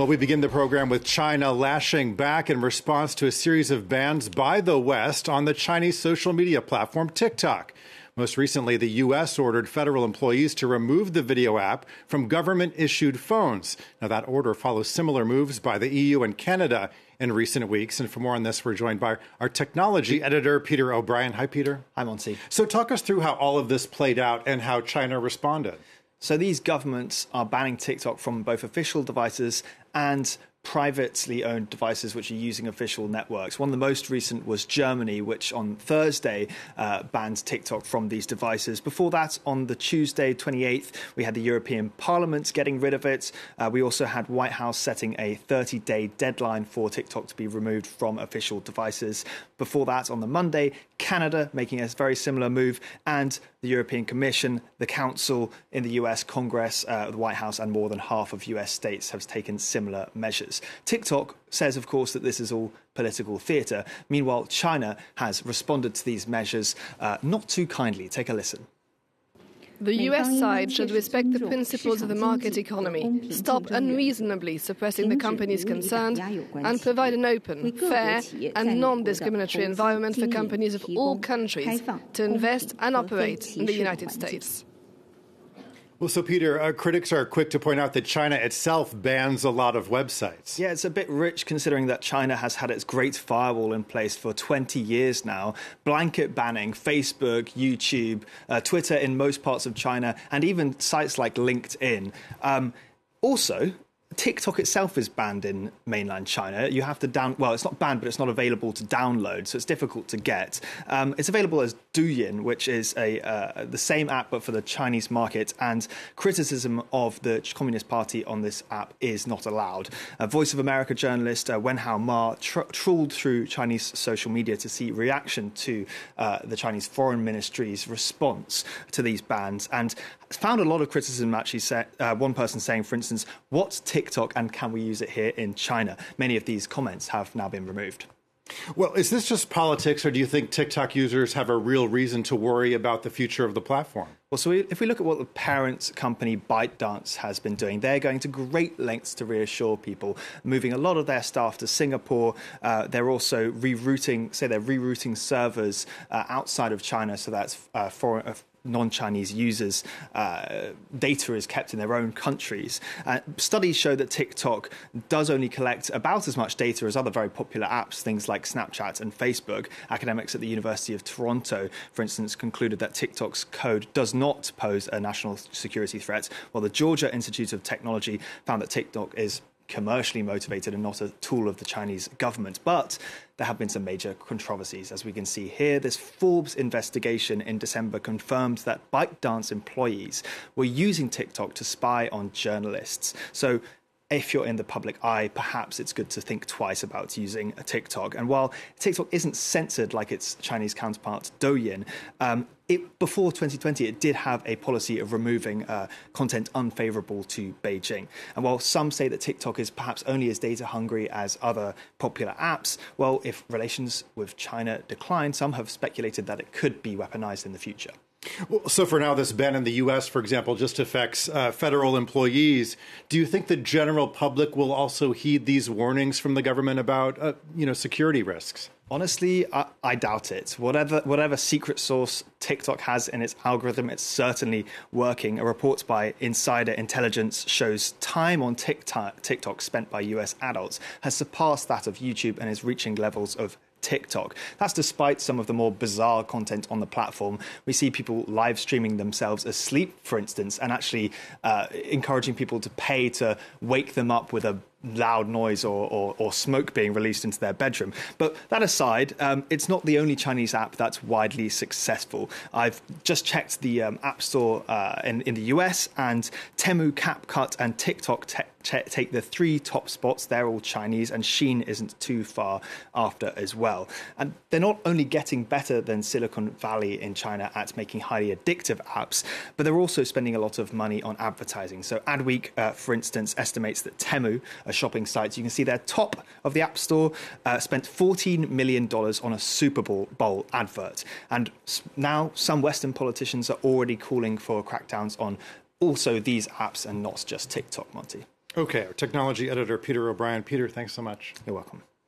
Well, we begin the program with China lashing back in response to a series of bans by the West on the Chinese social media platform TikTok. Most recently, the U.S. ordered federal employees to remove the video app from government issued phones. Now, that order follows similar moves by the EU and Canada in recent weeks. And for more on this, we're joined by our technology editor, Peter O'Brien. Hi, Peter. Hi, Monty. So, talk us through how all of this played out and how China responded. So these governments are banning TikTok from both official devices and privately owned devices which are using official networks. One of the most recent was Germany, which on Thursday uh, banned TikTok from these devices. Before that, on the Tuesday, 28th, we had the European Parliament getting rid of it. Uh, we also had White House setting a 30 day deadline for TikTok to be removed from official devices. Before that, on the Monday, Canada making a very similar move, and the European Commission, the Council in the US Congress, uh, the White House, and more than half of US states have taken similar measures. TikTok says, of course, that this is all political theatre. Meanwhile, China has responded to these measures uh, not too kindly. Take a listen. The US side should respect the principles of the market economy, stop unreasonably suppressing the companies concerned, and provide an open, fair, and non discriminatory environment for companies of all countries to invest and operate in the United States. Well, so Peter, uh, critics are quick to point out that China itself bans a lot of websites. Yeah, it's a bit rich considering that China has had its great firewall in place for 20 years now, blanket banning Facebook, YouTube, uh, Twitter in most parts of China, and even sites like LinkedIn. Um, also, TikTok itself is banned in mainland China. You have to down well, it's not banned, but it's not available to download, so it's difficult to get. Um, it's available as Douyin, which is a uh, the same app but for the Chinese market. And criticism of the Communist Party on this app is not allowed. A Voice of America journalist uh, Wenhao Ma tr- trawled through Chinese social media to see reaction to uh, the Chinese Foreign Ministry's response to these bans, and found a lot of criticism. Actually, uh, one person saying, for instance, "What's TikTok?" TikTok and can we use it here in China? Many of these comments have now been removed. Well, is this just politics, or do you think TikTok users have a real reason to worry about the future of the platform? Well, so if we look at what the parent company ByteDance has been doing, they're going to great lengths to reassure people, moving a lot of their staff to Singapore. Uh, they're also rerouting, say, they're rerouting servers uh, outside of China, so that's uh, foreign, uh, non-Chinese users' uh, data is kept in their own countries. Uh, studies show that TikTok does only collect about as much data as other very popular apps, things like Snapchat and Facebook. Academics at the University of Toronto, for instance, concluded that TikTok's code does not pose a national security threat, while the Georgia Institute of Technology found that TikTok is commercially motivated and not a tool of the Chinese government. But there have been some major controversies. As we can see here, this Forbes investigation in December confirmed that ByteDance employees were using TikTok to spy on journalists. So if you're in the public eye, perhaps it's good to think twice about using a TikTok. And while TikTok isn't censored like its Chinese counterpart Douyin, um, it, before 2020, it did have a policy of removing uh, content unfavorable to Beijing. And while some say that TikTok is perhaps only as data hungry as other popular apps, well, if relations with China decline, some have speculated that it could be weaponized in the future. Well, so for now, this ban in the U.S., for example, just affects uh, federal employees. Do you think the general public will also heed these warnings from the government about, uh, you know, security risks? Honestly, I, I, doubt it. Whatever whatever secret source TikTok has in its algorithm, it's certainly working. A report by Insider Intelligence shows time on TikTok, TikTok spent by U.S. adults has surpassed that of YouTube and is reaching levels of TikTok. That's despite some of the more bizarre content on the platform. We see people live streaming themselves asleep, for instance, and actually uh, encouraging people to pay to wake them up with a loud noise or, or, or, smoke being released into their bedroom. But that aside, um, it's not the only Chinese app that's widely successful. I've just checked the um, App Store uh, in, in the US, and Temu, CapCut, and TikTok te- te- take the three top spots. They're all Chinese, and Shein isn't too far after as well. And they're not only getting better than Silicon Valley in China at making highly addictive apps, but they're also spending a lot of money on advertising. So Adweek, uh, for instance, estimates that Temu, shopping sites. You can see their top of the App Store uh, spent $14 million on a Super Bowl advert. And now some Western politicians are already calling for crackdowns on also these apps and not just TikTok, Monty. Okay, our technology editor Peter O'Brien. Peter, thanks so much. You're welcome.